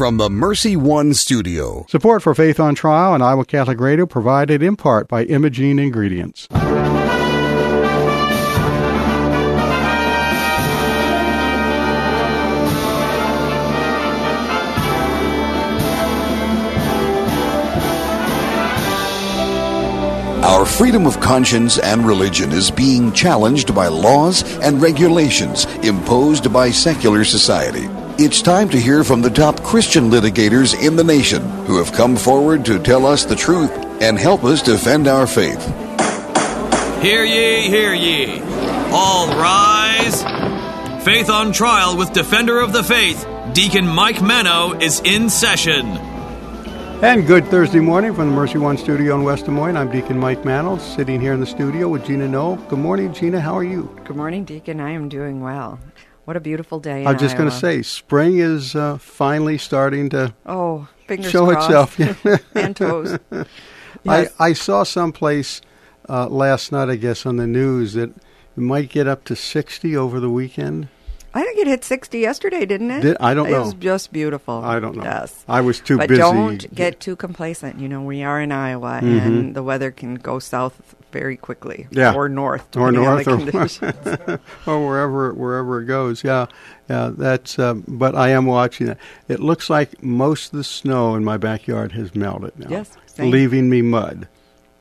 from the Mercy One studio. Support for Faith on Trial and Iowa Catholic Radio provided in part by Imogene Ingredients. Our freedom of conscience and religion is being challenged by laws and regulations imposed by secular society. It's time to hear from the top Christian litigators in the nation who have come forward to tell us the truth and help us defend our faith. Hear ye, hear ye. All rise. Faith on Trial with Defender of the Faith, Deacon Mike Manno, is in session. And good Thursday morning from the Mercy One studio in West Des Moines. I'm Deacon Mike Manno, sitting here in the studio with Gina Noel. Good morning, Gina. How are you? Good morning, Deacon. I am doing well. What a beautiful day. I was just going to say, spring is uh, finally starting to oh, fingers show crossed. itself. and toes. I, Yes. I saw someplace uh, last night, I guess, on the news that it might get up to 60 over the weekend. I think it hit 60 yesterday, didn't it? Did- I don't it know. was just beautiful. I don't know. Yes. I was too but busy. don't get too complacent. You know, we are in Iowa, and the weather can go south very quickly. Yeah. Or north. or north the or, conditions. or wherever wherever it goes. Yeah, yeah. That's. Um, but I am watching it. It looks like most of the snow in my backyard has melted now. Yes, same. leaving me mud.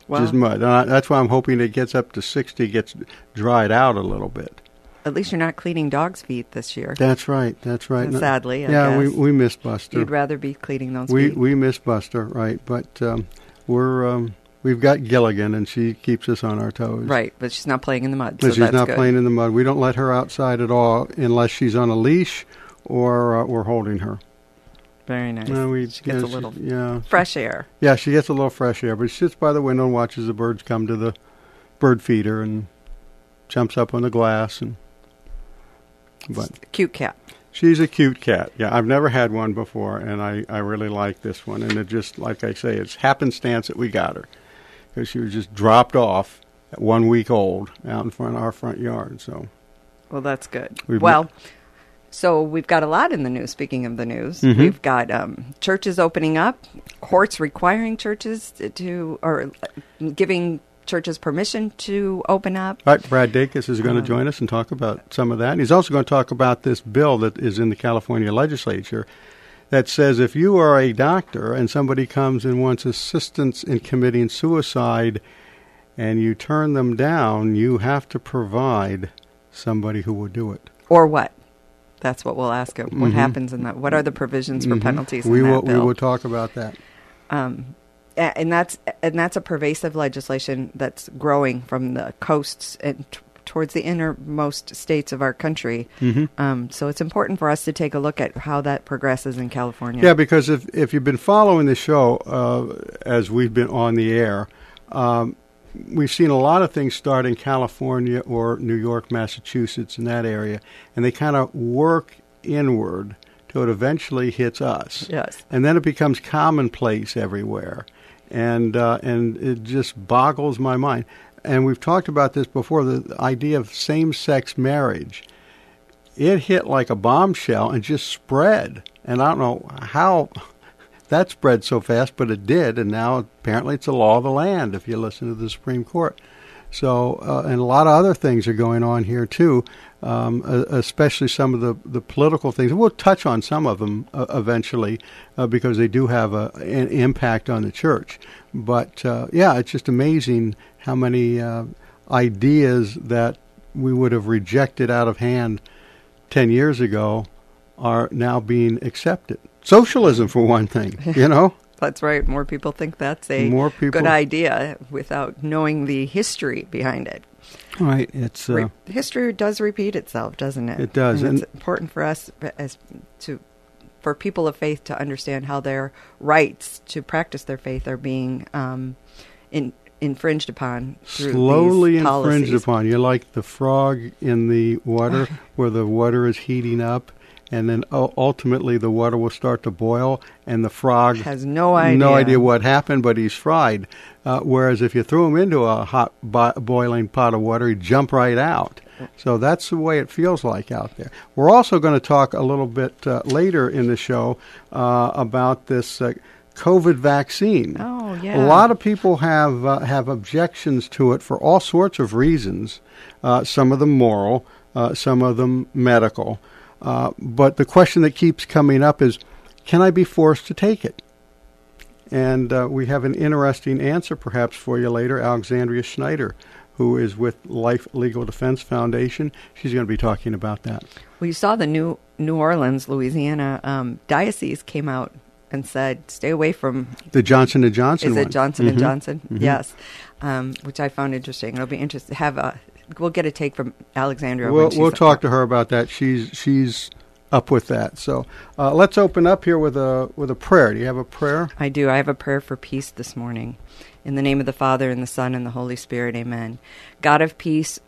well, Just mud. And I, that's why I'm hoping it gets up to sixty, gets dried out a little bit. at least you're not cleaning dogs' feet this year. That's right. That's right. Sadly, I yeah, we we miss Buster. You'd rather be cleaning those we feet. we miss Buster, right? But um, we're um, we've got Gilligan, and she keeps us on our toes. right, but she's not playing in the mud. But so she's not good. playing in the mud. We don't let her outside at all unless she's on a leash or uh, we're holding her. Very nice. No, we, she gets yeah, a little yeah, fresh air. yeah. She gets a little fresh air, but she sits by the window and watches the birds come to the bird feeder and jumps up on the glass. And but Cute cat. she's a cute cat. Yeah, I've never had one before, and I I really like this one. And it just like I say, it's happenstance that we got her because she was just dropped off at one week old out in front of our front yard. So. Well, that's good. We've well, so we've got a lot in the news. Speaking of the news, Mhm. we've got um, churches opening up, courts requiring churches to, to or giving churches permission to open up. All right, Brad Dacus is going to Uh, join us and talk about some of that. And he's also going to talk about this bill that is in the California legislature that says if you are a doctor and somebody comes and wants assistance in committing suicide and you turn them down, you have to provide somebody who will do it. Or what? That's what we'll ask him. What Mhm. happens in that? What are the provisions for Mhm. penalties We in that will bill? we will talk about that. um, and that's and that's a pervasive legislation that's growing from the coasts and t- towards the innermost states of our country. Mhm. Um, so it's important for us to take a look at how that progresses in California. Yeah, because if if you've been following the show uh, as we've been on the air, um, we've seen a lot of things start in California or New York, Massachusetts, in that area, and they kind of work inward till it eventually hits us, Yes. and then it becomes commonplace everywhere, and uh, and it just boggles my mind. And we've talked about this before. The idea of same-sex marriage it hit like a bombshell and just spread. And I don't know how that spread so fast, but it did. And now apparently it's a law of the land if you listen to the Supreme Court. So, uh, and a lot of other things are going on here too, um, especially some of the, the political things. We'll touch on some of them uh, eventually uh, because they do have a, an impact on the church. But uh, yeah, it's just amazing how many uh, ideas that we would have rejected out of hand 10 years ago are now being accepted. Socialism, for one thing, you know? That's right. More people think that's a More people- good idea without knowing the history behind it. right. It's. Re- Uh, history does repeat itself, doesn't it? It does, And, and- it's important for us as to for people of faith to understand how their rights to practice their faith are being um, in, infringed upon through slowly infringed policies. upon. You're like the frog in the water where the water is heating up, and then ultimately the water will start to boil, and the frog Has no idea. no idea what happened, but he's fried. Uh, whereas if you threw him into a hot bo- boiling pot of water, he'd jump right out. So that's the way it feels like out there. We're also going to talk a little bit uh, later in the show uh, about this uh, COVID vaccine. Oh, yeah. A lot of people have uh, have objections to it for all sorts of reasons. Uh, some of them moral, uh, some of them medical. But the question that keeps coming up is, can I be forced to take it? And uh, we have an interesting answer perhaps for you later. Alexandria Schneider, who is with Life Legal Defense Foundation, she's going to be talking about that. Well, you saw the New New Orleans, Louisiana um, diocese came out and said, "Stay away from the Johnson and Johnson." Is one. it Johnson mm-hmm. and Johnson? Mm-hmm. Yes, um, which I found interesting. It'll be interesting. To have a we'll get a take from Alexandria. We'll we'll talk to her about that. She's she's up with that. So uh, let's open up here with a with a prayer. Do you have a prayer? I do. I have a prayer for peace this morning. In the name of the Father and the Son and the Holy Spirit, Amen. God of peace,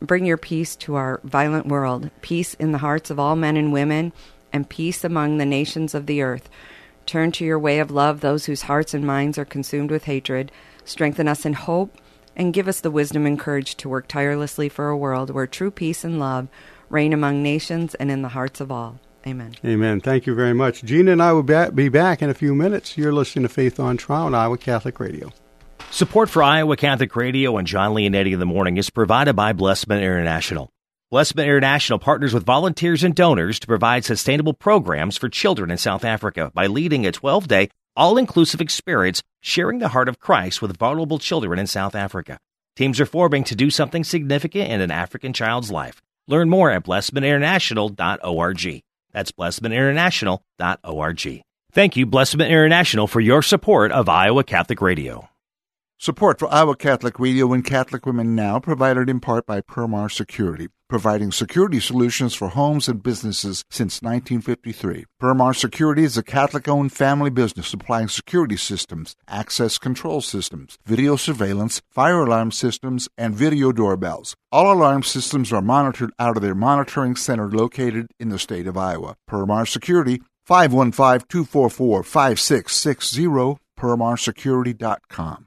bring your peace to our violent world, peace in the hearts of all men and women, and peace among the nations of the earth. Turn to your way of love those whose hearts and minds are consumed with hatred. Strengthen us in hope and give us the wisdom and courage to work tirelessly for a world where true peace and love reign among nations and in the hearts of all. Amen. Amen. Thank you very much. Gina and I will be back in a few minutes. You're listening to Faith on Trial on Iowa Catholic Radio. Support for Iowa Catholic Radio and Jon Leonetti in the morning is provided by Blessman International. Blessman International partners with volunteers and donors to provide sustainable programs for children in South Africa by leading a 12 day, all inclusive experience sharing the heart of Christ with vulnerable children in South Africa. Teams are forming to do something significant in an African child's life. Learn more at blessmaninternational.org. That's blessmaninternational.org. Thank you, Blessman International, for your support of Iowa Catholic Radio. Support for Iowa Catholic Radio and Catholic Women Now provided in part by Permar Security, providing security solutions for homes and businesses since 1953. Permar Security is a Catholic-owned family business supplying security systems, access control systems, video surveillance, fire alarm systems, and video doorbells. All alarm systems are monitored out of their monitoring center located in the state of Iowa. Permar Security, 515-244-5660, permarsecurity.com.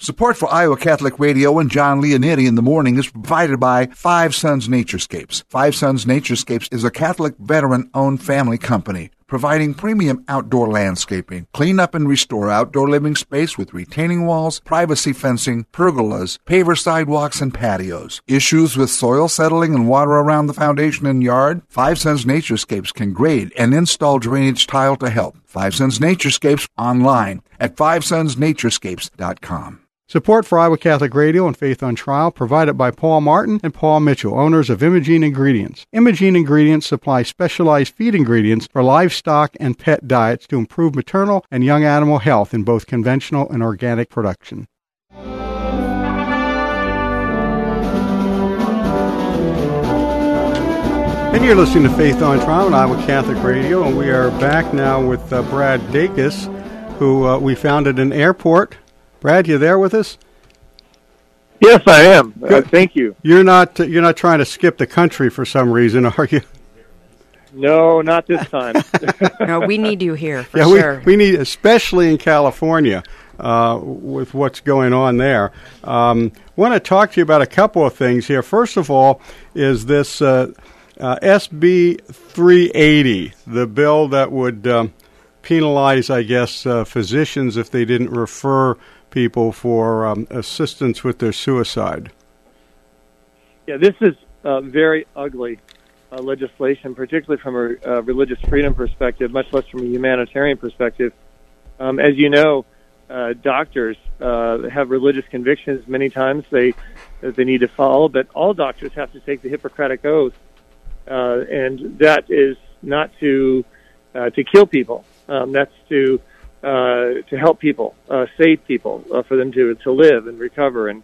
Support for Iowa Catholic Radio and Jon Leonetti in the morning is provided by Five Sons Naturescapes. Five Sons Naturescapes is a Catholic veteran-owned family company providing premium outdoor landscaping, clean up and restore outdoor living space with retaining walls, privacy fencing, pergolas, paver sidewalks, and patios. Issues with soil settling and water around the foundation and yard? Five Sons Naturescapes can grade and install drainage tile to help. Five Sons Naturescapes online at fivesonsnaturescapes.com. Support for Iowa Catholic Radio and Faith on Trial provided by Paul Martin and Paul Mitchell, owners of Imogene Ingredients. Imogene Ingredients supply specialized feed ingredients for livestock and pet diets to improve maternal and young animal health in both conventional and organic production. And you're listening to Faith on Trial on Iowa Catholic Radio, and we are back now with uh, Brad Dacus, who uh, we found at an airport Brad, you there with us? Yes, I am. Uh, thank you. You're not uh, you're not trying to skip the country for some reason, are you? No, not this time. no, we need you here for yeah, sure. We, we need, especially in California, uh, with what's going on there. Um, want to talk to you about a couple of things here. First of all, is this uh, uh, SB 380, the bill that would um, penalize, I guess, uh, physicians if they didn't refer people for um, assistance with their suicide. Yeah, this is uh, very ugly uh, legislation, particularly from a uh, religious freedom perspective, much less from a humanitarian perspective. Um, as you know, uh, doctors uh, have religious convictions. Many times they they need to follow, but all doctors have to take the Hippocratic oath, and that is not to to kill people. Um, that's to uh, to help people, uh, save people, uh, for them to to live and recover, and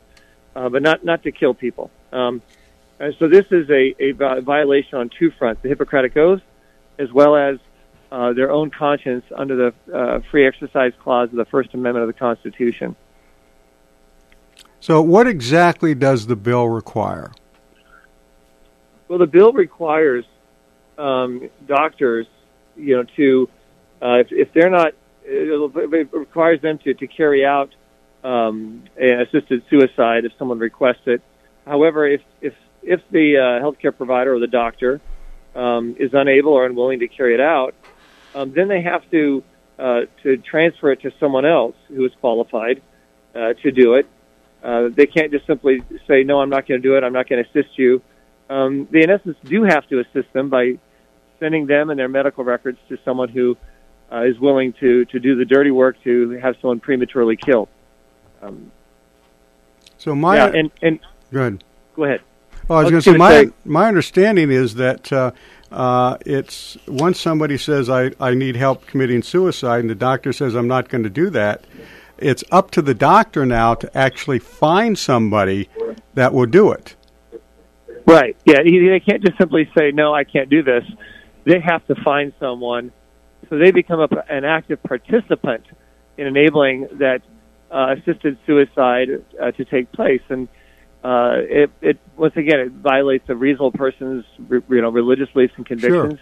uh, but not not to kill people. Um, and so this is a, a violation on two fronts: the Hippocratic oath, as well as uh, their own conscience under the uh, free exercise clause of the First Amendment of the Constitution. So, what exactly does the bill require? Well, the bill requires um, doctors, you know, to uh, if, if they're not, it requires them to, to carry out um, an assisted suicide if someone requests it. However, if if if the uh, healthcare provider or the doctor um, is unable or unwilling to carry it out, um, then they have to uh, to transfer it to someone else who is qualified uh, to do it. Uh, they can't just simply say, "No, I'm not going to do it. I'm not going to assist you." Um, they, in essence, do have to assist them by sending them and their medical records to someone who uh, is willing to to do the dirty work to have someone prematurely killed. Um, so my yeah, and and go ahead. Go ahead. Well, I was, was going to say my my understanding is that uh, uh, it's once somebody says I I need help committing suicide, and the doctor says I'm not going to do that. It's up to the doctor now to actually find somebody that will do it. Right. Yeah. They can't just simply say no, I can't do this. They have to find someone, so they become a, an active participant in enabling that uh, assisted suicide uh, to take place. And uh, it, it once again it violates a reasonable person's you know religious beliefs and convictions sure.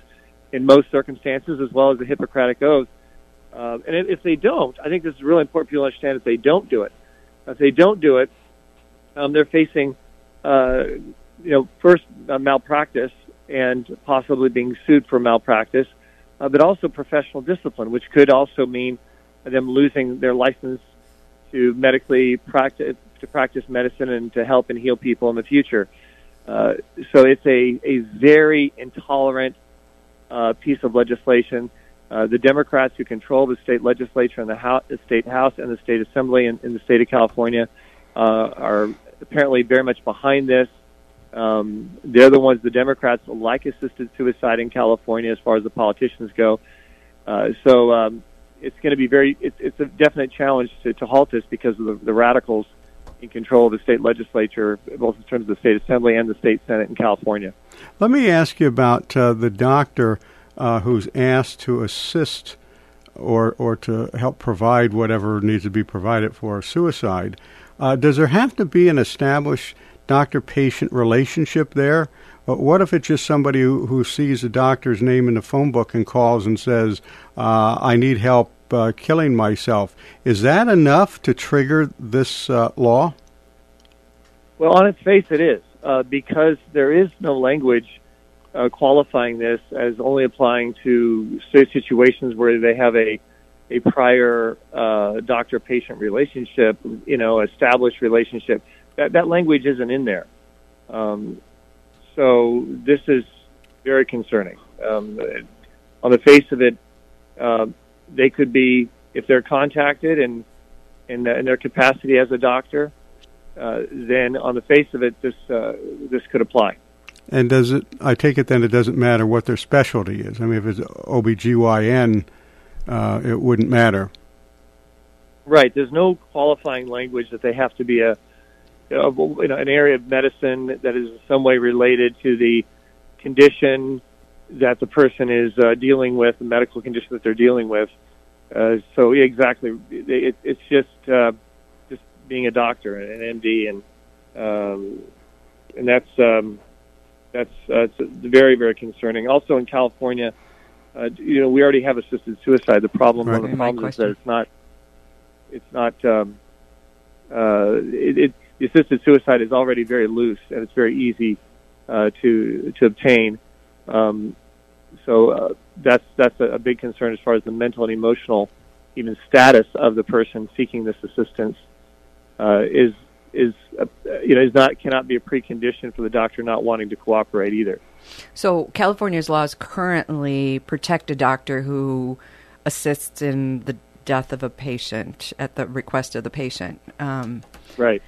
in most circumstances, as well as the Hippocratic oath. Uh, and if they don't, I think this is really important for people to understand. If they don't do it, if they don't do it, um, they're facing, uh, you know, first uh, malpractice and possibly being sued for malpractice, uh, but also professional discipline, which could also mean them losing their license to medically practice to practice medicine and to help and heal people in the future. Uh, so it's a, a very intolerant uh, piece of legislation. Uh, the Democrats who control the state legislature and the, house, the state house and the state assembly in, in the state of California uh, are apparently very much behind this. Um, they're the ones, the Democrats like assisted suicide in California as far as the politicians go. Uh, so um, it's going to be very, it, it's a definite challenge to, to halt this because of the, the radicals in control of the state legislature, both in terms of the state assembly and the state senate in California. Let me ask you about uh, the doctor uh, who's asked to assist or or to help provide whatever needs to be provided for suicide. Uh, does there have to be an established doctor-patient relationship there? But what if it's just somebody who, who sees a doctor's name in the phone book and calls and says, uh, "I need help uh, killing myself. Is that enough to trigger this uh, law? Well, on its face, it is uh, because there is no language uh, qualifying this as only applying to situations where they have a a prior uh, doctor-patient relationship, you know, established relationship. That that language isn't in there. Um, so this is very concerning. Um, on the face of it, uh, they could be if they're contacted and in, in their capacity as a doctor, uh, then on the face of it, this uh, this could apply. And does it? I take it then it doesn't matter what their specialty is. I mean, if it's OBGYN, uh, it wouldn't matter. Right. There's no qualifying language that they have to be a, a you know, an area of medicine that is in some way related to the condition that the person is uh, dealing with, the medical condition that they're dealing with. Uh, so yeah, exactly, it, it's just uh, just being a doctor and an MD, and um, and that's um, that's uh, it's very very concerning. Also in California, uh, you know, we already have assisted suicide. The problem, right. one of the problems is that it's not it's not um, uh, it, it, the assisted suicide is already very loose and it's very easy uh, to to obtain. Um, so uh, that's that's a, a big concern as far as the mental and emotional even status of the person seeking this assistance uh, is is uh, you know is not cannot be a precondition for the doctor not wanting to cooperate either. So California's laws currently protect a doctor who assists in the death of a patient at the request of the patient. Um, right.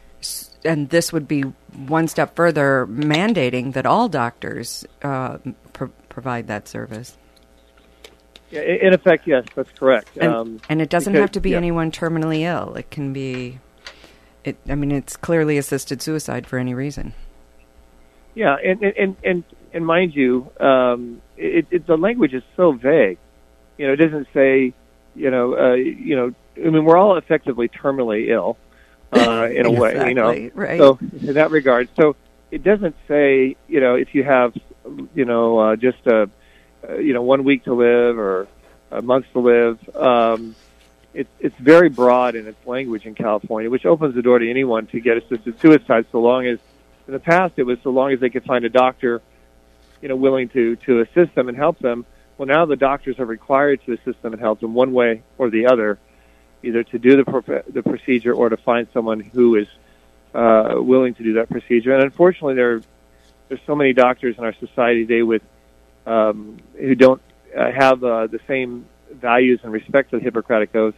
And this would be one step further, mandating that all doctors uh, pro- provide that service. Yeah, in effect, yes, that's correct. And, um, and it doesn't because, have to be yeah. anyone terminally ill. It can be, it. I mean, it's clearly assisted suicide for any reason. Yeah, and and and and mind you, um, it, it, the language is so vague. You know, it doesn't say, you know, uh, you know. I mean, we're all effectively terminally ill, uh, in a way. You know, right. so in that regard, so it doesn't say, you know, if you have, you know, uh, just a, uh, you know, one week to live or a month to live. Um, it's it's very broad in its language in California, which opens the door to anyone to get assisted suicide, so long as in the past it was so long as they could find a doctor you know willing to to assist them and help them well now the doctors are required to assist them and help them one way or the other either to do the pro- the procedure or to find someone who is uh, willing to do that procedure and unfortunately there there's so many doctors in our society today with um, who don't uh, have uh, the same values and respect for the Hippocratic Oath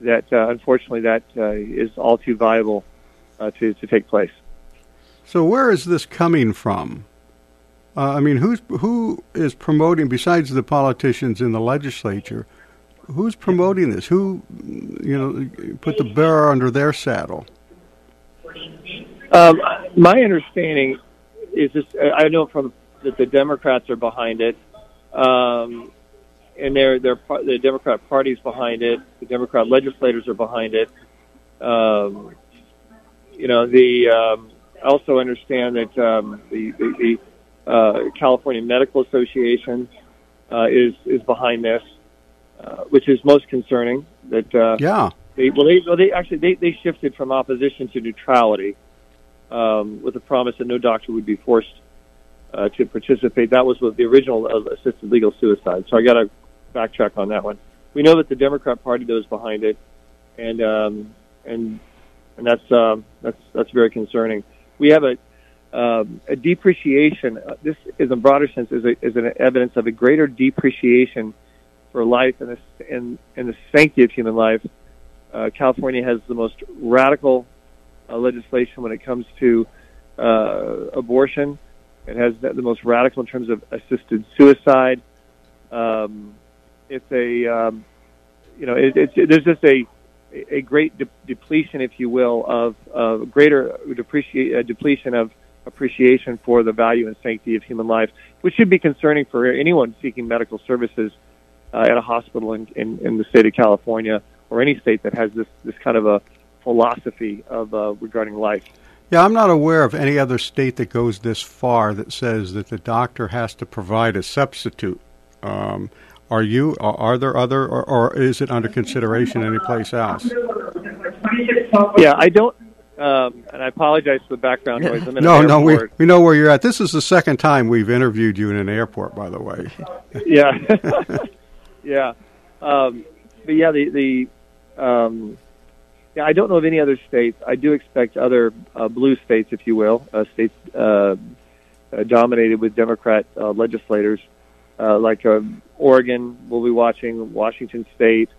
that uh, unfortunately that uh, is all too viable uh, to to take place. So where is this coming from? Uh, I mean, who's who is promoting besides the politicians in the legislature? Who's promoting this? Who, you know, put the bear under their saddle? Um, my understanding is this. I know from that the Democrats are behind it, um, and they're, they're the Democrat Party's behind it. The Democrat legislators are behind it. Um, you know, the um, I also understand that um, the the, the uh, California Medical Association uh, is is behind this, uh, which is most concerning. That uh, Yeah. they, well, they, well, they actually they, they shifted from opposition to neutrality um, with the promise that no doctor would be forced uh, to participate. That was what the original uh, assisted legal suicide. So I got to backtrack on that one. We know that the Democrat Party is behind it, and um, and and that's um, that's that's very concerning. We have a um, a depreciation. Uh, this, is a broader sense, is, a, is an evidence of a greater depreciation for life and the, and, and the sanctity of human life. Uh, California has the most radical uh, legislation when it comes to uh, abortion. It has the, most radical in terms of assisted suicide. Um, it's a, um, you know, it, it's there's just a a great de- depletion, if you will, of uh, greater depreciate, uh, depletion of appreciation for the value and sanctity of human life, which should be concerning for anyone seeking medical services uh, at a hospital in, in, in the state of California or any state that has this, this kind of a philosophy of uh, regarding life. Yeah, I'm not aware of any other state that goes this far that says that the doctor has to provide a substitute. Um, are you? Are, are there other, or, or is it under consideration anyplace else? Yeah, I don't, um, and I apologize for the background noise. I'm in No, no, we we know where you're at. This is the second time we've interviewed you in an airport, by the way. yeah, yeah, um, but yeah, the the um, yeah, I don't know of any other states. I do expect other uh, blue states, if you will, uh, states uh, uh, dominated with Democrat uh, legislators, uh, like uh, Oregon. We'll be watching Washington State.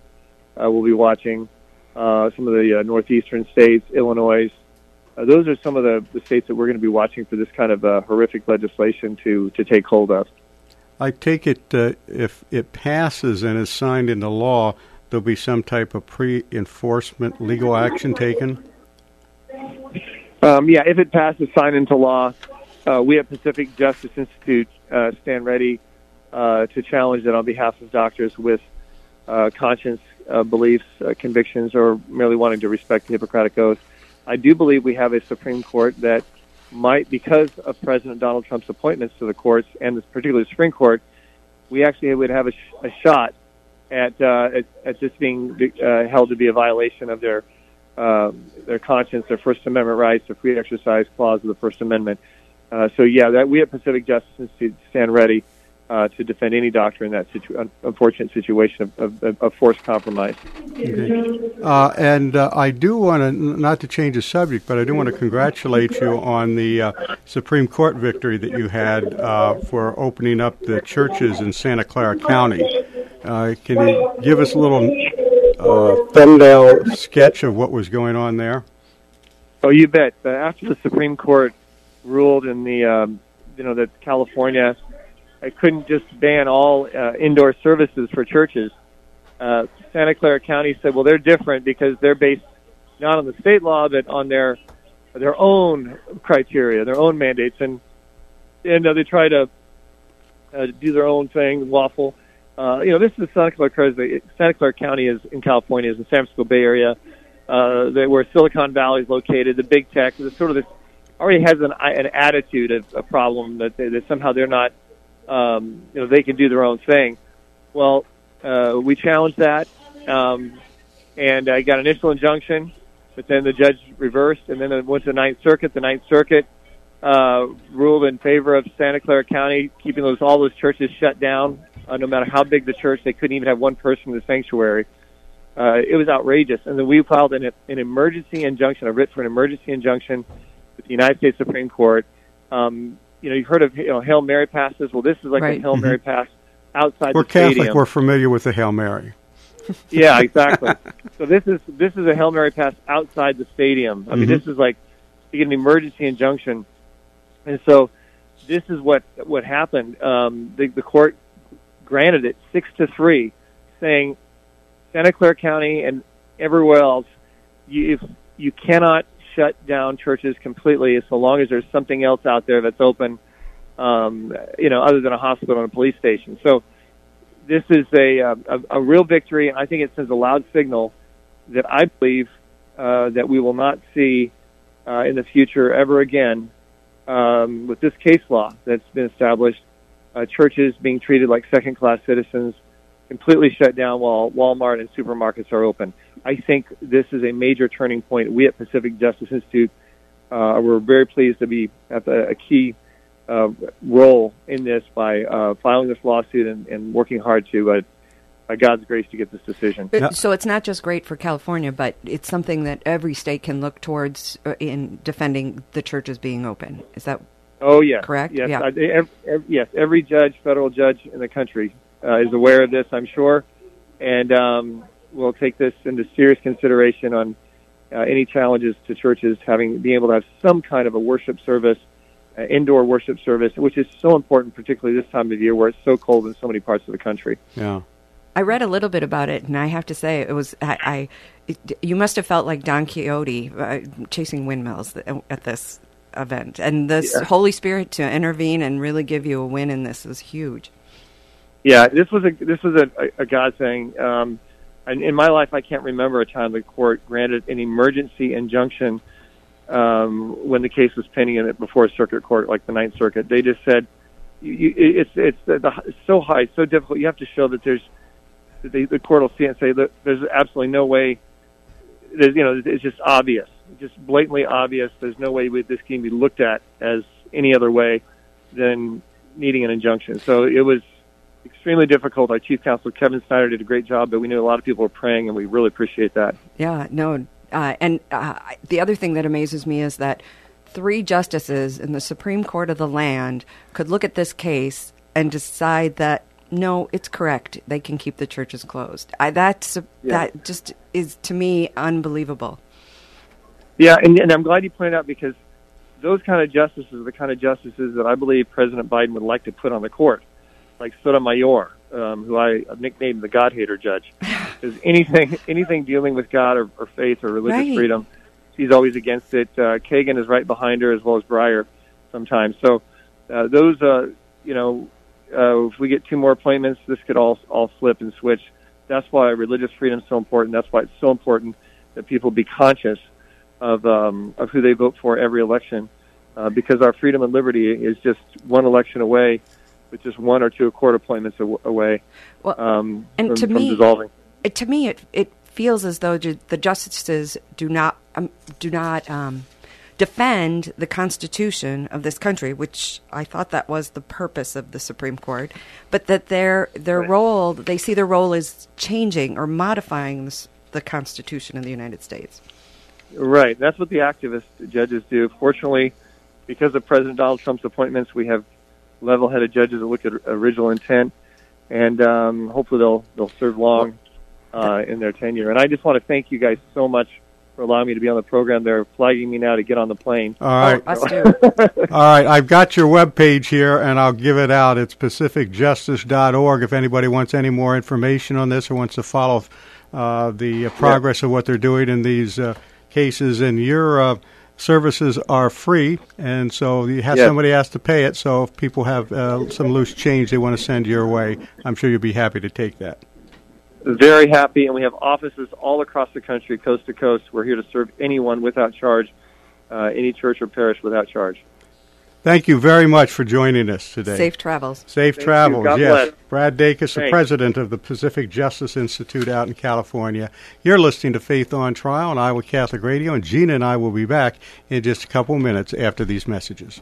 Uh, we'll be watching uh, some of the uh, northeastern states, Illinois. Uh, those are some of the, the states that we're going to be watching for this kind of uh, horrific legislation to to take hold of. I take it uh, if it passes and is signed into law, there'll be some type of pre-enforcement legal action taken. Um, yeah, if it passes, signed into law, uh, we at Pacific Justice Institute uh, stand ready uh, to challenge it on behalf of doctors with uh, conscience uh, beliefs, convictions, or merely wanting to respect the Hippocratic Oath. I do believe we have a Supreme Court that might, because of President Donald Trump's appointments to the courts and this particular Supreme Court, we actually would have a, sh- a shot at, uh, at at this being uh, held to be a violation of their um, their conscience, their First Amendment rights, the free exercise clause of the First Amendment. Uh, so yeah, that we at Pacific Justice Institute stand ready uh, to defend any doctor in that situ- unfortunate situation of, of, of forced compromise. Okay. Uh, and uh, I do want to, not to change the subject, but I do want to congratulate you on the uh, Supreme Court victory that you had uh, for opening up the churches in Santa Clara County. Uh, can you give us a little uh, thumbnail sketch of what was going on there? Oh, you bet. after the Supreme Court ruled in the, um, you know, that California I couldn't just ban all indoor services for churches uh, Santa Clara County said, well, they're different because they're based not on the state law, but on their their own criteria, their own mandates, and and uh, they try to uh, do their own thing, lawful. Uh, you know, this is Santa Clara. Santa Clara County is in California, is the San Francisco Bay Area, uh, they, where Silicon Valley is located. The big tech is sort of this already has an an attitude of a problem that, they, that somehow they're not, um, you know, they can do their own thing. Well, uh, we challenged that, um, and I got an initial injunction, but then the judge reversed, and then it went to the Ninth Circuit. The Ninth Circuit uh, ruled in favor of Santa Clara County, keeping those all those churches shut down. Uh, no matter how big the church, they couldn't even have one person in the sanctuary. Uh, it was outrageous, and then we filed an, an emergency injunction, a writ for an emergency injunction with the United States Supreme Court. Um, you know, you've heard of you know Hail Mary passes. Well, this is like right. a Hail Mary mm-hmm. pass outside we're the Catholic, stadium. We're familiar with the Hail Mary. yeah, exactly. so this is this is a hail mary pass outside the stadium. I mean, mm-hmm. this is like you get an emergency injunction, and so this is what what happened. Um, the, the court granted it six to three, saying Santa Clara County and everywhere else, you, if you cannot shut down churches completely, so long as there's something else out there that's open um, you know, other than a hospital and a police station. So this is a, uh, a, a real victory, and I think it sends a loud signal that I believe uh, that we will not see uh, in the future ever again um, with this case law that's been established. Uh, churches being treated like second-class citizens, completely shut down while Walmart and supermarkets are open. I think this is a major turning point. We at Pacific Justice Institute uh, we're very pleased to be at the, a key uh, role in this by uh, filing this lawsuit and, and working hard to, uh, by God's grace, to get this decision. So it's not just great for California, but it's something that every state can look towards uh, in defending the churches being open. Is that? Oh yeah, correct. Yes, yeah. I, every, every, yes. Every judge, federal judge in the country, uh, is aware of this. I'm sure, and um, will take this into serious consideration on uh, any challenges to churches having being able to have some kind of a worship service uh, indoor worship service, which is so important, particularly this time of year where it's so cold in so many parts of the country. Yeah. I read a little bit about it, and I have to say, it was I. I it, you must have felt like Don Quixote uh, chasing windmills at this event, and the yeah. Holy Spirit to intervene and really give you a win in this was huge. Yeah, this was a this was a, a God thing. Um, and in my life, I can't remember a time the court granted an emergency injunction um, when the case was pending in it before a circuit court like the Ninth Circuit. They just said you, you, it's it's, the, the, it's so high, so difficult. You have to show that there's the, the court will see it and say that there's absolutely no way. There's, you know, it's just obvious, just blatantly obvious. There's no way this can be looked at as any other way than needing an injunction. So it was extremely difficult. Our chief counsel Kevin Snyder did a great job, but we knew a lot of people were praying, and we really appreciate that. Yeah, no, uh, and uh, the other thing that amazes me is that three justices in the Supreme Court of the land could look at this case and decide that no, it's correct. They can keep the churches closed. I, that's yeah. that just is to me unbelievable. Yeah, and, and I'm glad you pointed out because those kind of justices are the kind of justices that I believe President Biden would like to put on the court, like Sotomayor, um, who I nicknamed the God hater judge. Because anything anything dealing with God or, or faith or religious right. freedom, he's always against it. Uh, Kagan is right behind her as well as Breyer sometimes. So uh, those, uh, you know, uh, if we get two more appointments, this could all all flip and switch. That's why religious freedom is so important. That's why it's so important that people be conscious of um, of who they vote for every election, uh, because our freedom and liberty is just one election away with just one or two court appointments away well, um, and from, to me, dissolving. It, to me, it it feels as though the justices do not um, do not um, defend the Constitution of this country, which I thought that was the purpose of the Supreme Court, but that their their right. role they see their role as changing or modifying this, the Constitution of the United States. Right. That's what the activist judges do. Fortunately, because of President Donald Trump's appointments, we have level-headed judges that look at original intent, and um, hopefully they'll they'll serve long uh, in their tenure. And I just want to thank you guys so much for allowing me to be on the program. They're flagging me now to get on the plane. All right. Oh, us too. All right, I've got your web page here, and I'll give it out. It's pacificjustice.org if anybody wants any more information on this or wants to follow uh, the progress of what they're doing in these uh, cases. And your uh, services are free, and so you have Yeah. somebody has to pay it. So if people have uh, some loose change they want to send your way, I'm sure you'll be happy to take that. Very happy, and we have offices all across the country, coast to coast. We're here to serve anyone without charge, uh, any church or parish without charge. Thank you very much for joining us today. Safe travels. Safe Thank travels, God yes. bless. Brad Dacus, the president of the Pacific Justice Institute out in California. You're listening to Faith on Trial on Iowa Catholic Radio, and Gina and I will be back in just a couple minutes after these messages.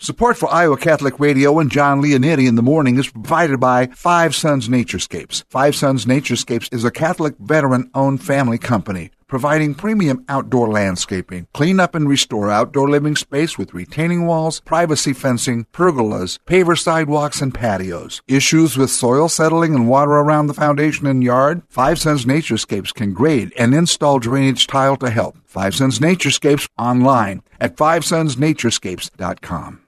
Support for Iowa Catholic Radio and Jon Leonetti in the morning is provided by Five Sons Naturescapes. Five Sons Naturescapes is a Catholic veteran-owned family company providing premium outdoor landscaping, clean up and restore outdoor living space with retaining walls, privacy fencing, pergolas, paver sidewalks, and patios. Issues with soil settling and water around the foundation and yard? Five Sons Naturescapes can grade and install drainage tile to help. Five Sons Naturescapes online at fivesonsnaturescapes.com.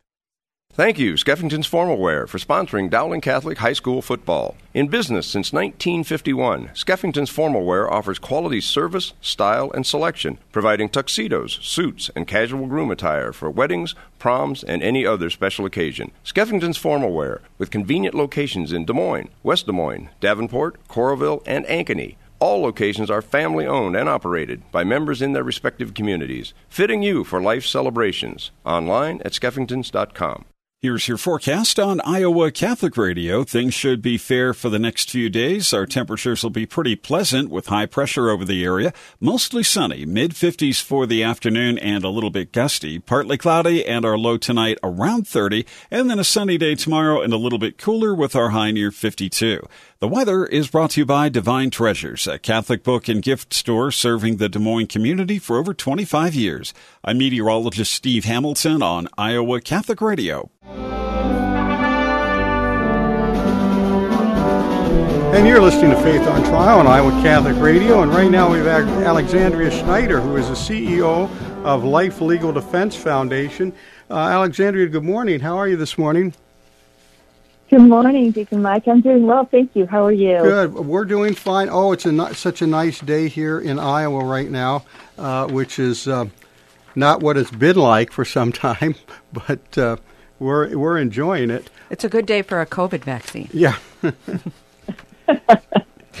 Thank you, Skeffington's Formal Wear, for sponsoring Dowling Catholic High School football. In business since 1951, Skeffington's Formal Wear offers quality service, style, and selection, providing tuxedos, suits, and casual groom attire for weddings, proms, and any other special occasion. Skeffington's Formal Wear, with convenient locations in Des Moines, West Des Moines, Davenport, Coralville, and Ankeny. All locations are family owned and operated by members in their respective communities, fitting you for life celebrations. Online at skeffingtons.com. Here's your forecast on Iowa Catholic Radio. Things should be fair for the next few days. Our temperatures will be pretty pleasant with high pressure over the area. Mostly sunny, mid 50s for the afternoon and a little bit gusty. Partly cloudy and our low tonight around 30. And then a sunny day tomorrow and a little bit cooler with our high near 52. The weather is brought to you by Divine Treasures, a Catholic book and gift store serving the Des Moines community for over 25 years. I'm meteorologist Steve Hamilton on Iowa Catholic Radio. And you're listening to Faith on Trial on Iowa Catholic Radio. And right now we've got Alexandria Schneider, who is the CEO of Life Legal Defense Foundation. Uh, Alexandria, good morning. How are you this morning? Good morning, Deacon Mike. I'm doing well, thank you. How are you? Good. We're doing fine. Oh, it's a ni- such a nice day here in Iowa right now, uh, which is uh, not what it's been like for some time, but uh, we're we're enjoying it. It's a good day for a COVID vaccine. Yeah.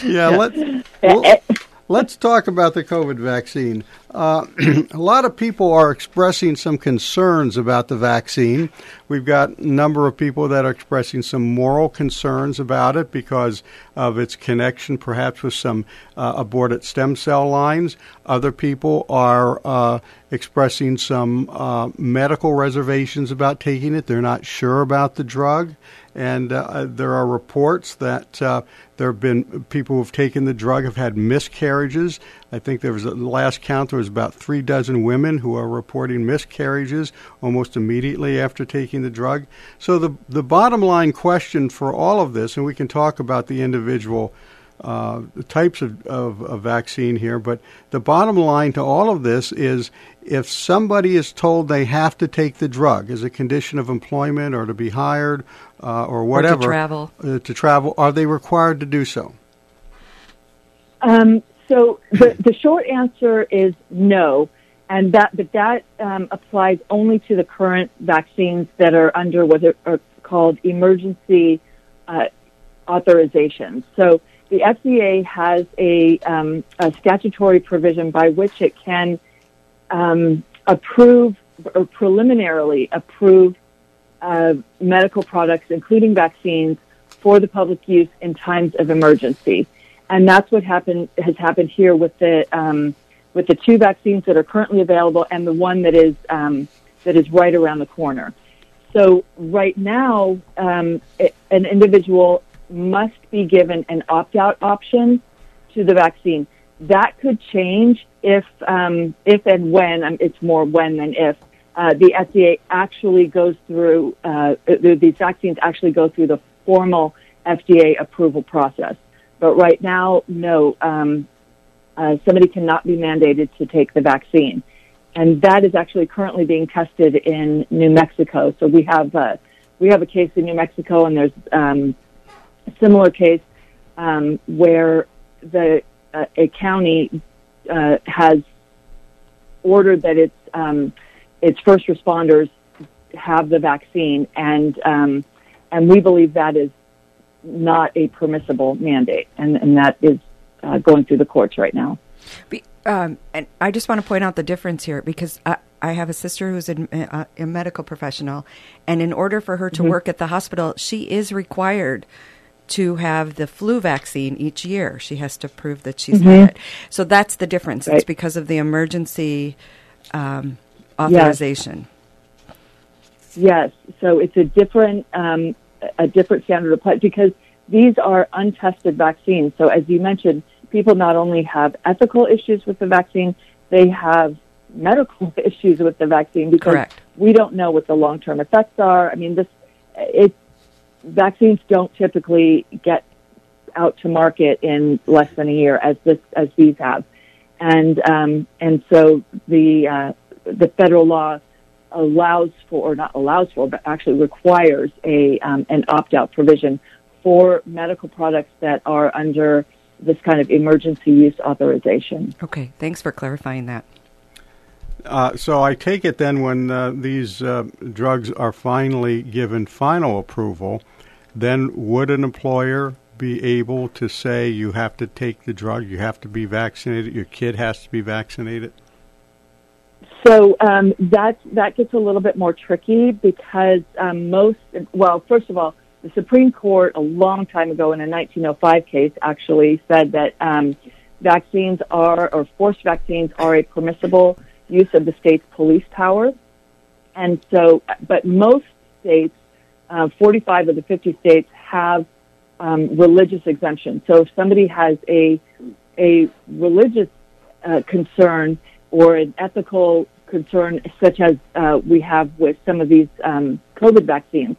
yeah, let's well, let's talk about the COVID vaccine. Uh, a lot of people are expressing some concerns about the vaccine. We've got a number of people that are expressing some moral concerns about it because of its connection, perhaps, with some uh, aborted stem cell lines. Other people are uh, expressing some uh, medical reservations about taking it. They're not sure about the drug. And uh, there are reports that uh, there have been people who have taken the drug have had miscarriages. I think there was a last count there was about three dozen women who are reporting miscarriages almost immediately after taking the drug. So the the bottom line question for all of this, and we can talk about the individual uh, types of, of, of, vaccine here, but the bottom line to all of this is if somebody is told they have to take the drug as a condition of employment or to be hired uh, or whatever, or to travel, uh, to travel, are they required to do so? Um, so the, the short answer is no, and that but that um, applies only to the current vaccines that are under what are called emergency uh, authorizations. So the FDA has a, um, a statutory provision by which it can um, approve or preliminarily approve medical products, including vaccines, for the public use in times of emergency. And that's what happened has happened here with the um, with the two vaccines that are currently available and the one that is um, that is right around the corner. So right now, um, an individual must be given an opt-out option to the vaccine. That could change if, um, if and when, um, it's more when than if, uh, the FDA actually goes through, uh, these vaccines actually go through the formal FDA approval process. But right now, no, um, uh, somebody cannot be mandated to take the vaccine. And that is actually currently being tested in New Mexico. So we have, uh, we have a case in New Mexico and there's, um, a similar case um, where the uh, a county uh, has ordered that its um, its first responders have the vaccine, and um, and we believe that is not a permissible mandate, and, and that is uh, going through the courts right now. Be, um, and I just want to point out the difference here because I, I have a sister who's a, a, a, medical professional, and in order for her to mm-hmm. work at the hospital, she is required to have the flu vaccine each year. She has to prove that she's mm-hmm. had it. So that's the difference. Right. It's because of the emergency um, authorization. Yes. yes. So it's a different um, a different standard applied because these are untested vaccines. So as you mentioned, people not only have ethical issues with the vaccine, they have medical issues with the vaccine because Correct. we don't know what the long term effects are. I mean, this it's vaccines don't typically get out to market in less than a year, as this as these have, and um, and so the uh, the federal law allows for, or not allows for, but actually requires a um, an opt out provision for medical products that are under this kind of emergency use authorization. Okay, thanks for clarifying that. Uh, so I take it then when uh, these uh, drugs are finally given final approval, then would an employer be able to say you have to take the drug, you have to be vaccinated, your kid has to be vaccinated? So um, that that gets a little bit more tricky because um, most well, first of all, the Supreme Court a long time ago in a 1905 case actually said that um, vaccines are or forced vaccines are a permissible use of the state's police powers, and so but most states uh, 45 of the 50 states have um, religious exemptions. So if somebody has a a religious uh, concern or an ethical concern, such as uh, we have with some of these um, COVID vaccines,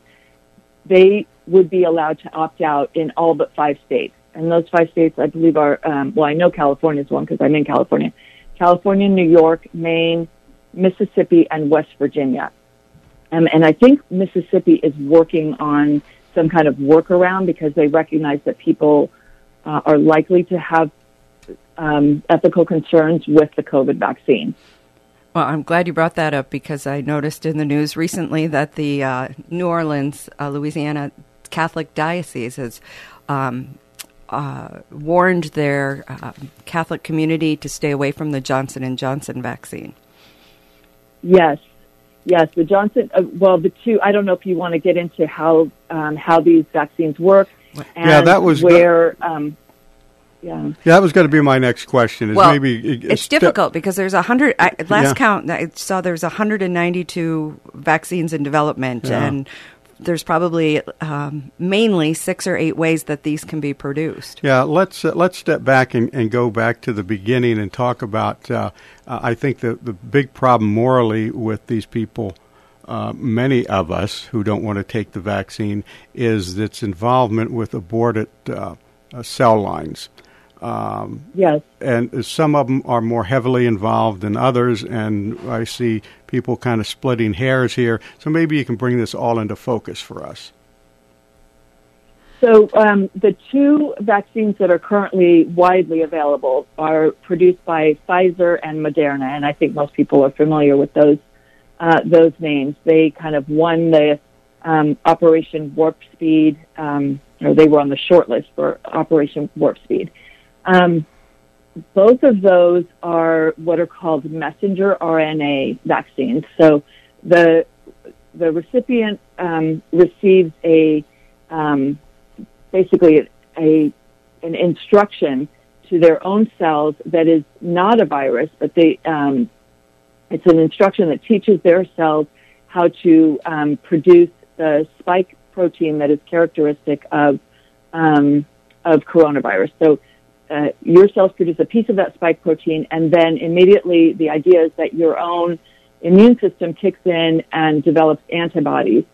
they would be allowed to opt out in all but five states. And those five states, I believe, are um, well, I know California is one because I'm in California. California, New York, Maine, Mississippi, and West Virginia. Um, and I think Mississippi is working on some kind of workaround because they recognize that people uh, are likely to have um, ethical concerns with the COVID vaccine. Well, I'm glad you brought that up because I noticed in the news recently that the uh, New Orleans, uh, Louisiana Catholic Diocese has um, uh, warned their uh, Catholic community to stay away from the Johnson and Johnson vaccine. Yes, yes. The Johnson. Uh, well, the two. I don't know if you want to get into how um, how these vaccines work. yeah, that was where. Um, yeah. yeah, that was going to be my next question. Is well, maybe it's difficult because there's a hundred. Last yeah. count, I saw there's 192 vaccines in development, yeah. and there's probably um, mainly six or eight ways that these can be produced. Yeah, let's uh, let's step back and, and, go back to the beginning and talk about. Uh, uh, I think the the big problem morally with these people. Uh, many of us who don't want to take the vaccine is its involvement with aborted uh, uh, cell lines. Um, yes. And some of them are more heavily involved than others, and I see people kind of splitting hairs here. So maybe you can bring this all into focus for us. So um, the two vaccines that are currently widely available are produced by Pfizer and Moderna, and I think most people are familiar with those uh, those names. They kind of won the um, Operation Warp Speed, um, or they were on the short list for Operation Warp Speed. Um, both of those are what are called messenger RNA vaccines. So the the recipient um, receives a um, basically a an instruction to their own cells that is not a virus, but they um, it's an instruction that teaches their cells how to um, produce the spike protein that is characteristic of um, of coronavirus. So uh, your cells produce a piece of that spike protein, and then immediately the idea is that your own immune system kicks in and develops antibodies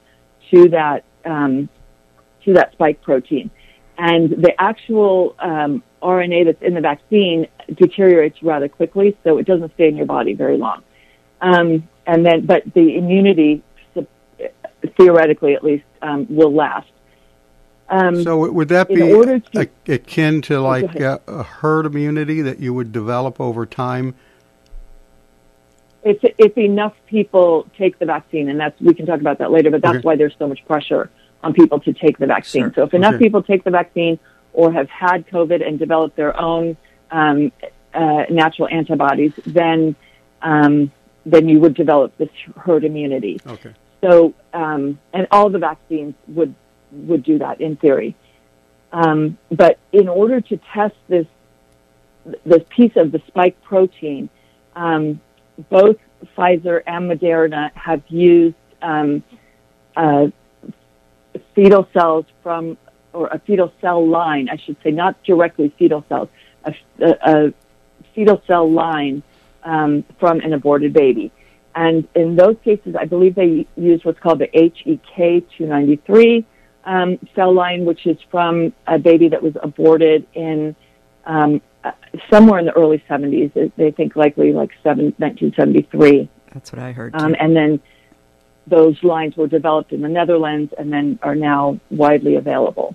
to that um, to that spike protein. And the actual um, RNA that's in the vaccine deteriorates rather quickly, so it doesn't stay in your body very long. Um, and then, but the immunity, theoretically at least, um, will last. Um, so would that be to, akin to like a, a, herd immunity that you would develop over time? If if enough people take the vaccine, and that's we can talk about that later, but that's okay. why there's so much pressure on people to take the vaccine. Sure. So if enough okay. people take the vaccine or have had COVID and develop their own um, uh, natural antibodies, then um, then you would develop this herd immunity. Okay. So um, and all the vaccines would would do that in theory. Um, but in order to test this this piece of the spike protein, um, both Pfizer and Moderna have used um, uh, fetal cells from, or a fetal cell line, I should say, not directly fetal cells, a, a, a fetal cell line um, from an aborted baby. And in those cases, I believe they used what's called the HEK293 um, cell line, which is from a baby that was aborted in um, uh, somewhere in the early 70s. They think likely like seven, 1973. That's what I heard. Um, and then those lines were developed in the Netherlands and then are now widely available.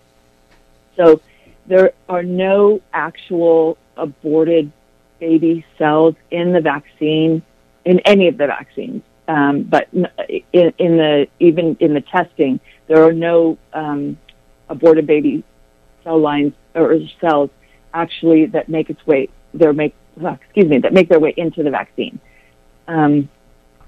So there are no actual aborted baby cells in the vaccine, in any of the vaccines. Um, but in, in, the even in the testing, there are no um, aborted baby cell lines or cells actually that make its way their make excuse me that make their way into the vaccine. Um,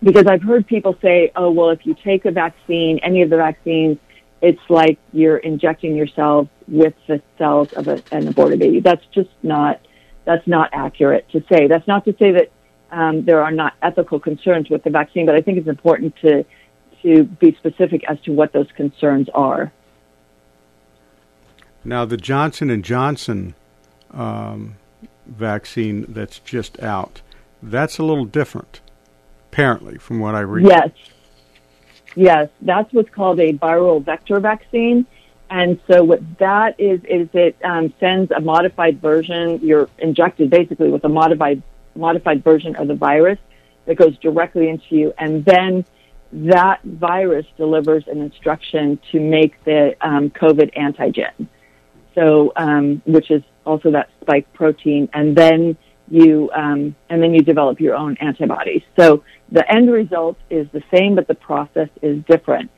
because I've heard people say, "Oh, well, if you take a vaccine, any of the vaccines, it's like you're injecting yourself with the cells of a, an aborted baby." That's just not that's not accurate to say. That's not to say that um, there are not ethical concerns with the vaccine, but I think it's important to to be specific as to what those concerns are. Now, the Johnson and Johnson um, vaccine that's just out, that's a little different, apparently, from what I read. Yes, yes, that's what's called a viral vector vaccine. And so what that is is it um, sends a modified version. You're injected basically with a modified modified version of the virus that goes directly into you, and then that virus delivers an instruction to make the um, COVID antigen. So, um, which is also that spike protein, and then you um, and then you develop your own antibodies. So the end result is the same, but the process is different.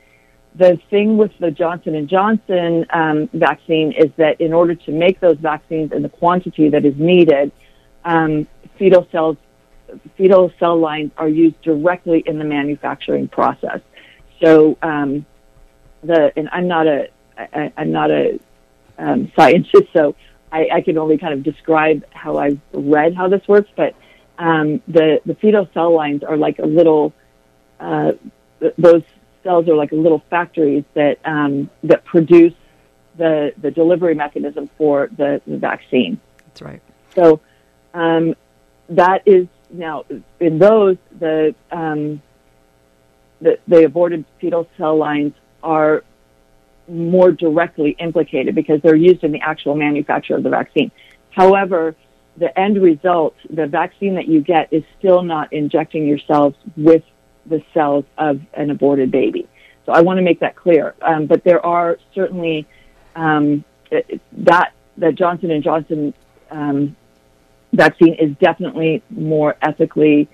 the thing with the Johnson and Johnson um, vaccine is that in order to make those vaccines in the quantity that is needed, um, fetal cells, fetal cell lines are used directly in the manufacturing process. So um, the and I'm not a I, I'm not a um, scientist, so I, I can only kind of describe how I've read how this works. But um, the the fetal cell lines are like a little uh, th- those cells are like little factories that um, that produce the the delivery mechanism for the, the vaccine. That's right. So um, that is now in those the um, the, the aborted fetal cell lines are more directly implicated because they're used in the actual manufacture of the vaccine. However, the end result, the vaccine that you get, is still not injecting yourselves with the cells of an aborted baby. So I want to make that clear. Um, but there are certainly um, that the Johnson and Johnson um, vaccine is definitely more ethically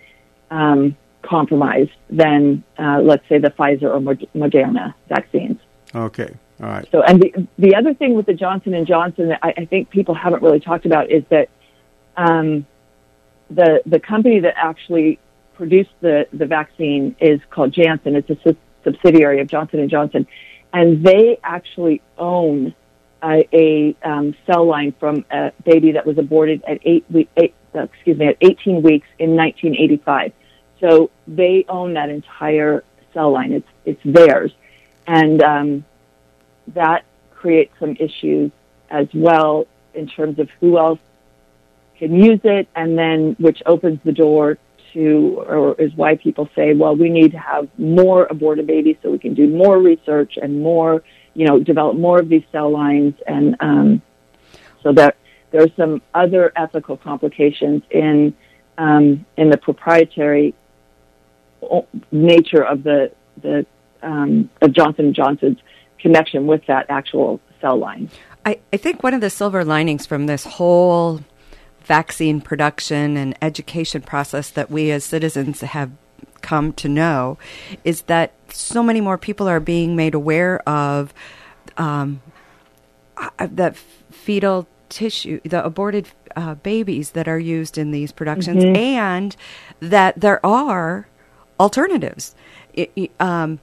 um, compromised than, uh, let's say, the Pfizer or Moderna vaccines. Okay. All right. So, and the the other thing with the Johnson and Johnson that I, I think people haven't really talked about is that um, the the company that actually produced the the vaccine is called Janssen. It's a su- subsidiary of Johnson and Johnson, and they actually own a, a um, cell line from a baby that was aborted at eight, week, eight uh, excuse me at 18 weeks in 1985. So they own that entire cell line. It's it's theirs, and um, that creates some issues as well in terms of who else can use it, and then which opens the door to, or is why people say, well, we need to have more aborted babies so we can do more research and more, you know, develop more of these cell lines, and um, so that there are some other ethical complications in um, in the proprietary nature of the the um, of Johnson Johnson's connection with that actual cell line. I, I think one of the silver linings from this whole vaccine production and education process that we as citizens have come to know is that so many more people are being made aware of um, uh, that fetal tissue, the aborted uh, babies that are used in these productions, mm-hmm. and that there are alternatives. It, um,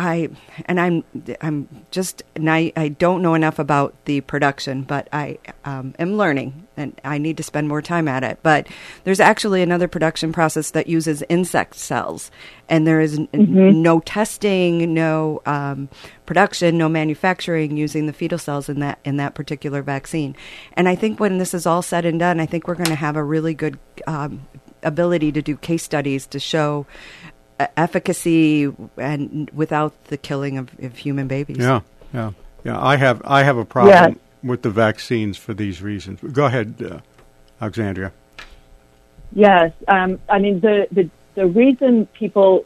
I and I'm I'm just and I, I don't know enough about the production, but I um, am learning and I need to spend more time at it. But there's actually another production process that uses insect cells, and there is mm-hmm. n- no testing, no um, production, no manufacturing using the fetal cells in that in that particular vaccine. And I think when this is all said and done, I think we're going to have a really good um, ability to do case studies to show efficacy and without the killing of, of, human babies. Yeah, yeah, yeah. I have I have a problem yeah. with the vaccines for these reasons. Go ahead, uh, Alexandria. Yes, um, I mean the, the the reason people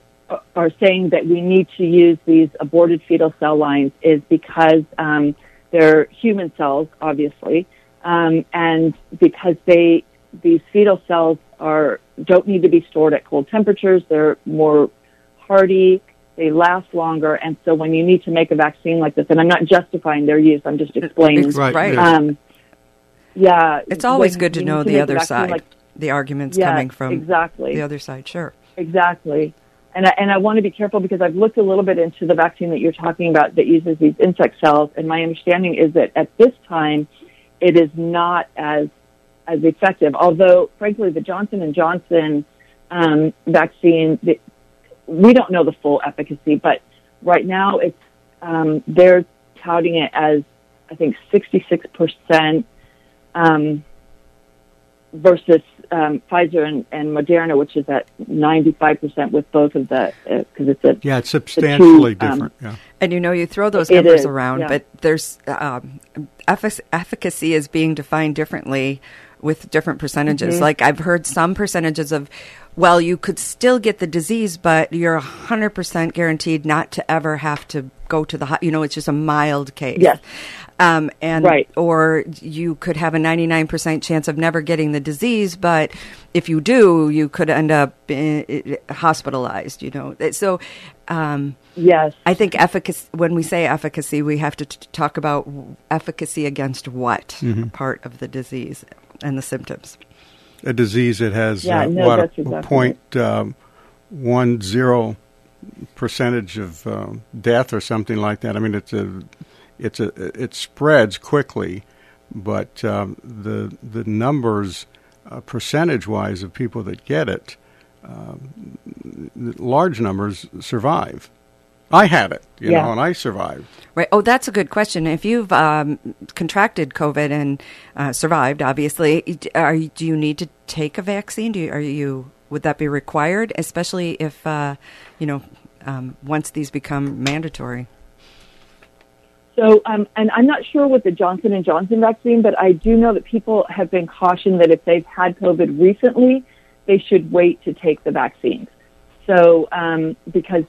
are saying that we need to use these aborted fetal cell lines is because um, they're human cells, obviously, um, and because they these fetal cells are don't need to be stored at cold temperatures. They're more hardy. They last longer. And so when you need to make a vaccine like this, and I'm not justifying their use, I'm just explaining. It's right. Um, yeah. It's always good to know the other side, like, the arguments yeah, coming from exactly. the other side. Sure. Exactly. And I, and I want to be careful because I've looked a little bit into the vaccine that you're talking about that uses these insect cells, and my understanding is that at this time, it is not as as effective. Although, frankly, the Johnson and Johnson um, vaccine, the, we don't know the full efficacy, but right now it's um, they're touting it as I think 66 percent um, versus um, Pfizer and, and, Moderna, which is at 95 percent with both of the because uh, it's a yeah, it's substantially two, um, different. yeah. And you know, you throw those numbers is, around, yeah. but there's um, efficacy is being defined differently with different percentages. Mm-hmm. Like I've heard some percentages of, well, you could still get the disease, but you're 100% guaranteed not to ever have to go to the, you know, it's just a mild case. Yes. Um, and Right. or you could have a 99% chance of never getting the disease, but if you do, you could end up eh, hospitalized. You know, so um, yes, I think efficacy. When we say efficacy, we have to t- talk about efficacy against what Mhm. part of the disease and the symptoms. a disease that has Yeah, uh, no, what that's a exactly point um, one zero percentage of um, death or something like that. I mean, it's a it's a it spreads quickly, but um, the the numbers uh, percentage wise of people that get it, um, large numbers survive. I had it, you Yeah. know, and I survived. Right. Oh, that's a good question. If you've um, contracted COVID and uh, survived, obviously, are you, do you need to take a vaccine? Do you, are you would that be required, especially if uh, you know um, once these become mandatory? So, um, and I'm not sure with the Johnson and Johnson vaccine, but I do know that people have been cautioned that if they've had COVID recently, they should wait to take the vaccines. So, um, because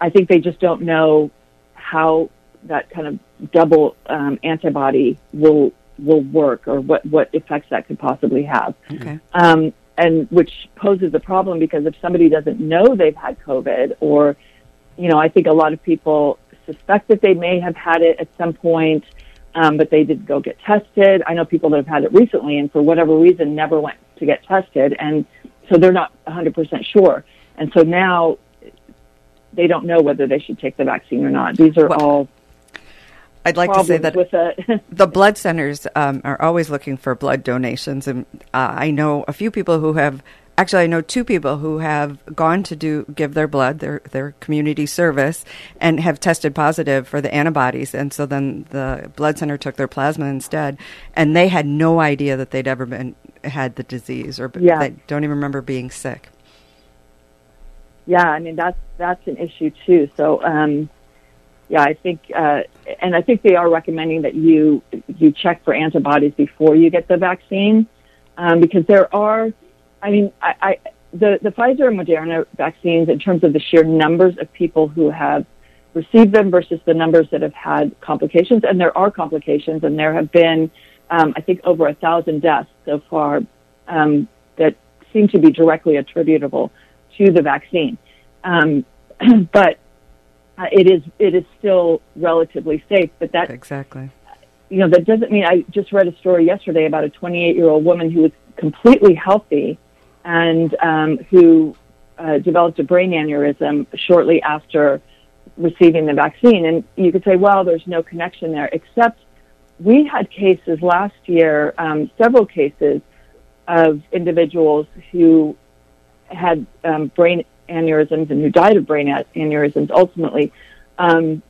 I- think they just don't know how that kind of double um, antibody will will work or what what effects that could possibly have. Okay. um, and which poses a problem because if somebody doesn't know they've had COVID, or you know, I think a lot of people suspect that they may have had it at some point, um, but they didn't go get tested. I know people that have had it recently, and for whatever reason, never went to get tested, and so they're not 100% sure. And so now they don't know whether they should take the vaccine or not. These are all I'd like to say that the blood centers um, are always looking for blood donations, and uh, I know a few people who have. Actually, I know two people who have gone to do give their blood, their their community service, and have tested positive for the antibodies. And so then the blood center took their plasma instead, and they had no idea that they'd ever been had the disease, or Yeah. they don't even remember being sick. Yeah, I mean that's that's an issue too. So um, yeah, I think uh, and I think they are recommending that you you check for antibodies before you get the vaccine um, because there are, I mean, I, I the the Pfizer and Moderna vaccines in terms of the sheer numbers of people who have received them versus the numbers that have had complications, and there are complications, and there have been, um, I think, over a thousand deaths so far um, that seem to be directly attributable to the vaccine. Um, but uh, it is it is still relatively safe. But that exactly, you know, that doesn't mean. I just read a story yesterday about a 28 year old woman who was completely healthy and um, who uh, developed a brain aneurysm shortly after receiving the vaccine. And you could say, well, there's no connection there, except we had cases last year, um, several cases of individuals who had um, brain aneurysms and who died of brain aneurysms ultimately, um,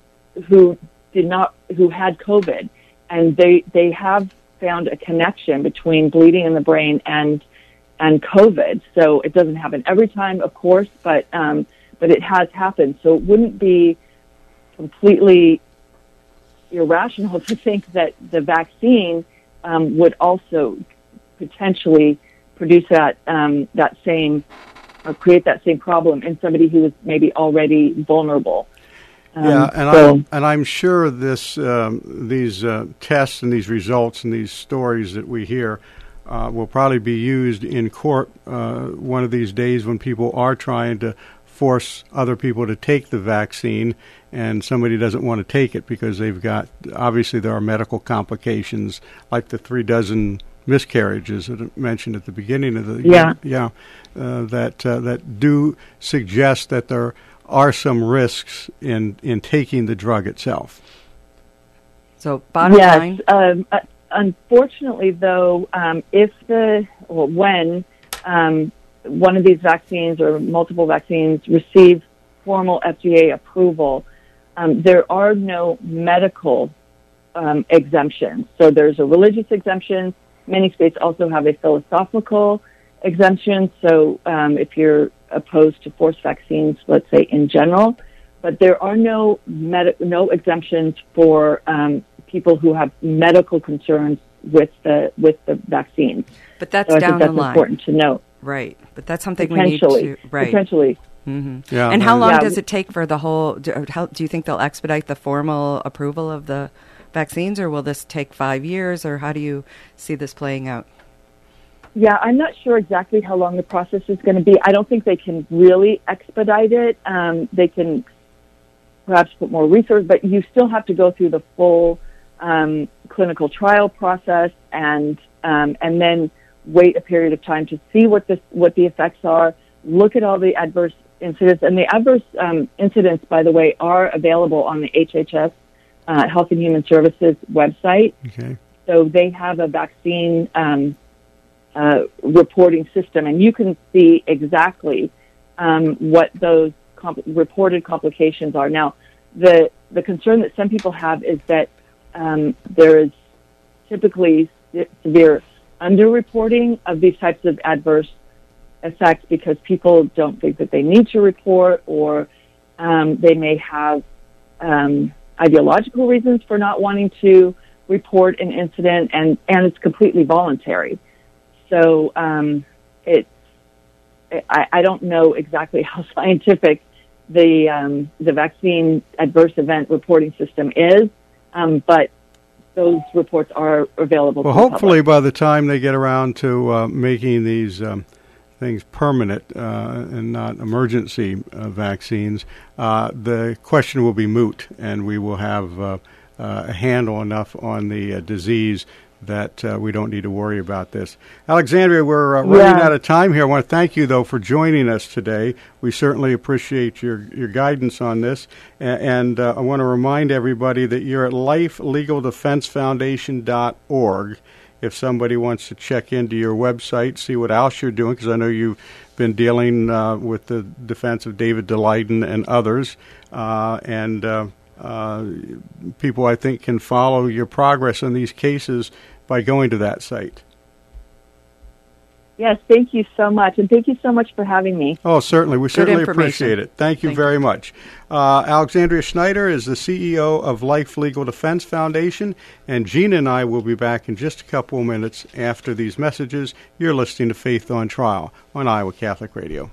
who did not, who had COVID, and they they have found a connection between bleeding in the brain and and COVID. So it doesn't happen every time, of course, but um, but it has happened. So it wouldn't be completely irrational to think that the vaccine um, would also potentially produce that um, that same create that same problem in somebody who is maybe already vulnerable. Um, yeah, and so, I'm and I'm sure this um, these uh, tests and these results and these stories that we hear uh, will probably be used in court uh, one of these days when people are trying to force other people to take the vaccine and somebody doesn't want to take it because they've got obviously there are medical complications like the three dozen miscarriages that I mentioned at the beginning of the Yeah. yeah uh, that uh, that do suggest that there are some risks in in taking the drug itself. So bottom yes, line, um, uh, unfortunately, though, um, if the well, when um, one of these vaccines or multiple vaccines receive formal FDA approval, um, there are no medical um, exemptions. So there's a religious exemption. Many states also have a philosophical exemption. So um, if you're opposed to forced vaccines, let's say in general, but there are no med- no exemptions for um, people who have medical concerns with the with the vaccines. but that's so I down think that's the line, important to note. right? But that's something we need to right. potentially. hmm Yeah, and how long Yeah. does it take for the whole? Do, how, do you think they'll expedite the formal approval of the vaccines, or will this take five years, or how do you see this playing out? Yeah, I'm not sure exactly how long the process is going to be. I don't think they can really expedite it. Um, they can perhaps put more resources, but you still have to go through the full um, clinical trial process and um, and then wait a period of time to see what the what the effects are. Look at all the adverse incidents, and the adverse um, incidents, by the way, are available on the HHS uh, Health and Human Services website. Okay. So they have a vaccine um, uh, reporting system, and you can see exactly um, what those comp- reported complications are. Now, the the concern that some people have is that um, there is typically severe underreporting of these types of adverse effects because people don't think that they need to report, or um, they may have um, ideological reasons for not wanting to report an incident, and and it's completely voluntary. So um, it's I, I don't know exactly how scientific the um, the vaccine adverse event reporting system is, um, but those reports are available. Well, hopefully, by the time they get around to uh, making these um, things permanent uh, and not emergency uh, vaccines, uh, the question will be moot, and we will have uh, uh, a handle enough on the disease that uh, we don't need to worry about this. Alexandria, we're uh, running out of time here. I want to thank you, though, for joining us today. We certainly appreciate your, your guidance on this. And, and uh, I want to remind everybody that you're at lifelegaldefensefoundation.org. If somebody wants to check into your website, see what else you're doing, because I know you've been dealing uh, with the defense of David Daleiden and others. Uh, and uh, uh, people, I think, can follow your progress in these cases by going to that site. Yes, thank you so much, and thank you so much for having me. Oh, certainly, we Good certainly appreciate it. Thank you thank very you. much. Uh, Alexandria Snyder is the CEO of Life Legal Defense Foundation, and Gina and I will be back in just a couple of minutes after these messages. You're listening to Faith on Trial on Iowa Catholic Radio.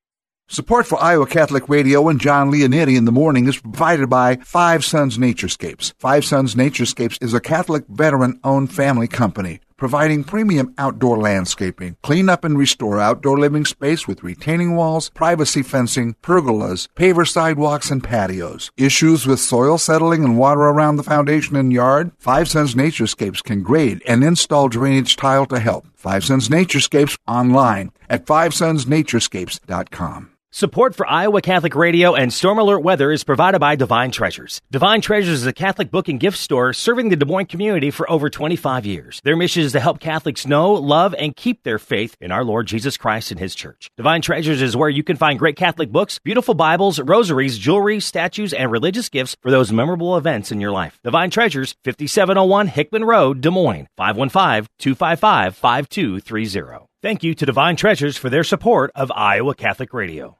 Support for Iowa Catholic Radio and Jon Leonetti in the morning is provided by Five Sons Naturescapes. Five Sons Naturescapes is a Catholic veteran-owned family company providing premium outdoor landscaping, clean up and restore outdoor living space with retaining walls, privacy fencing, pergolas, paver sidewalks, and patios. Issues with soil settling and water around the foundation and yard? Five Sons Naturescapes can grade and install drainage tile to help. Five Sons Naturescapes online at fivesonsnaturescapes.com. Support for Iowa Catholic Radio and Storm Alert Weather is provided by Divine Treasures. Divine Treasures is a Catholic book and gift store serving the Des Moines community for over 25 years. Their mission is to help Catholics know, love, and keep their faith in our Lord Jesus Christ and His Church. Divine Treasures is where you can find great Catholic books, beautiful Bibles, rosaries, jewelry, statues, and religious gifts for those memorable events in your life. Divine Treasures, 5701 Hickman Road, Des Moines, 515-255-5230. Thank you to Divine Treasures for their support of Iowa Catholic Radio.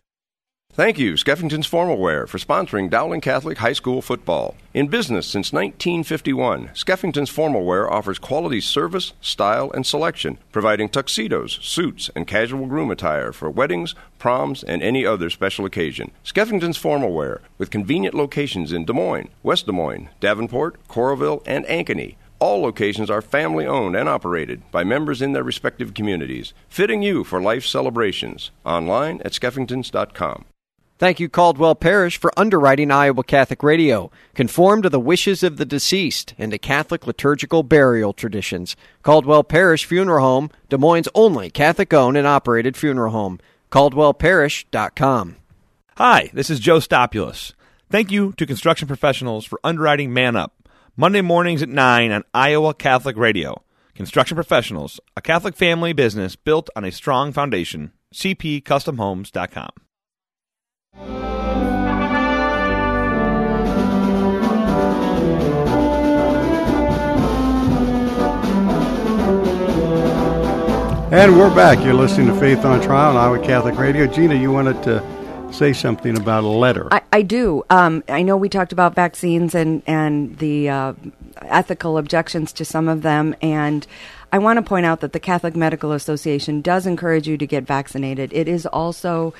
Thank you, Skeffington's Formal Wear, for sponsoring Dowling Catholic High School football. In business since 1951, Skeffington's Formal Wear offers quality service, style, and selection, providing tuxedos, suits, and casual groom attire for weddings, proms, and any other special occasion. Skeffington's Formal Wear, with convenient locations in Des Moines, West Des Moines, Davenport, Coralville, and Ankeny. All locations are family owned and operated by members in their respective communities, fitting you for life celebrations. Online at skeffingtons.com. Thank you, Caldwell Parrish, for underwriting Iowa Catholic Radio. Conform to the wishes of the deceased and to Catholic liturgical burial traditions. Caldwell Parrish Funeral Home, Des Moines' only Catholic owned and operated funeral home. CaldwellParrish.com. Hi, this is Joe Stopulus. Thank you to construction professionals for underwriting Man Up. Monday mornings at 9 on Iowa Catholic Radio. Construction Professionals, a Catholic family business built on a strong foundation. CPCustomHomes.com. And we're back. You're listening to Faith on Trial on Iowa Catholic Radio. Gina, you wanted to say something about a letter. I, I do. Um, I know we talked about vaccines and and the uh, ethical objections to some of them, and I want to point out that the Catholic Medical Association does encourage you to get vaccinated. It is also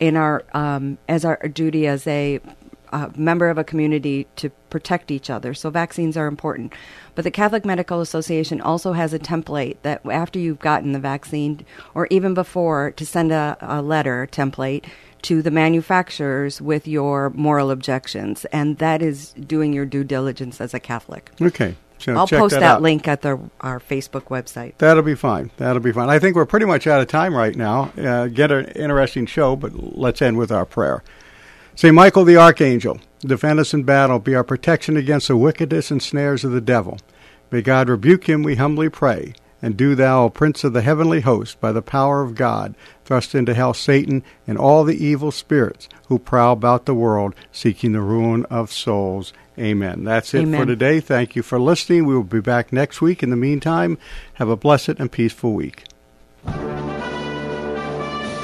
in our um, as our duty as a uh, member of a community to protect each other. So vaccines are important. But the Catholic Medical Association also has a template that after you've gotten the vaccine, or even before, to send a, a letter template to the manufacturers with your moral objections, and that is doing your due diligence as a Catholic. Okay. So I'll post that, that, link at the, our Facebook website. That'll be fine. That'll be fine. I think we're pretty much out of time right now. Uh, get an interesting show, but let's end with our prayer. St. Michael the Archangel, defend us in battle, be our protection against the wickedness and snares of the devil. May God rebuke him, we humbly pray. And do thou, O Prince of the heavenly host, by the power of God, thrust into hell Satan and all the evil spirits who prowl about the world, seeking the ruin of souls. Amen. That's it Amen. for today. Thank you for listening. We will be back next week. In the meantime, have a blessed and peaceful week.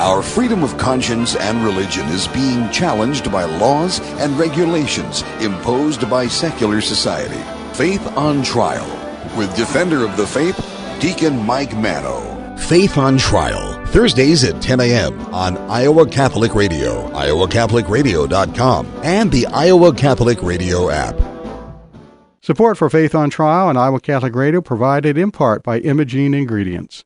Our freedom of conscience and religion is being challenged by laws and regulations imposed by secular society. Faith on Trial with Defender of the Faith, Deacon Mike Manno. Faith on Trial, Thursdays at 10 a.m. on Iowa Catholic Radio, iowacatholicradio.com, and the Iowa Catholic Radio app. Support for Faith on Trial and Iowa Catholic Radio provided in part by Imogene Ingredients.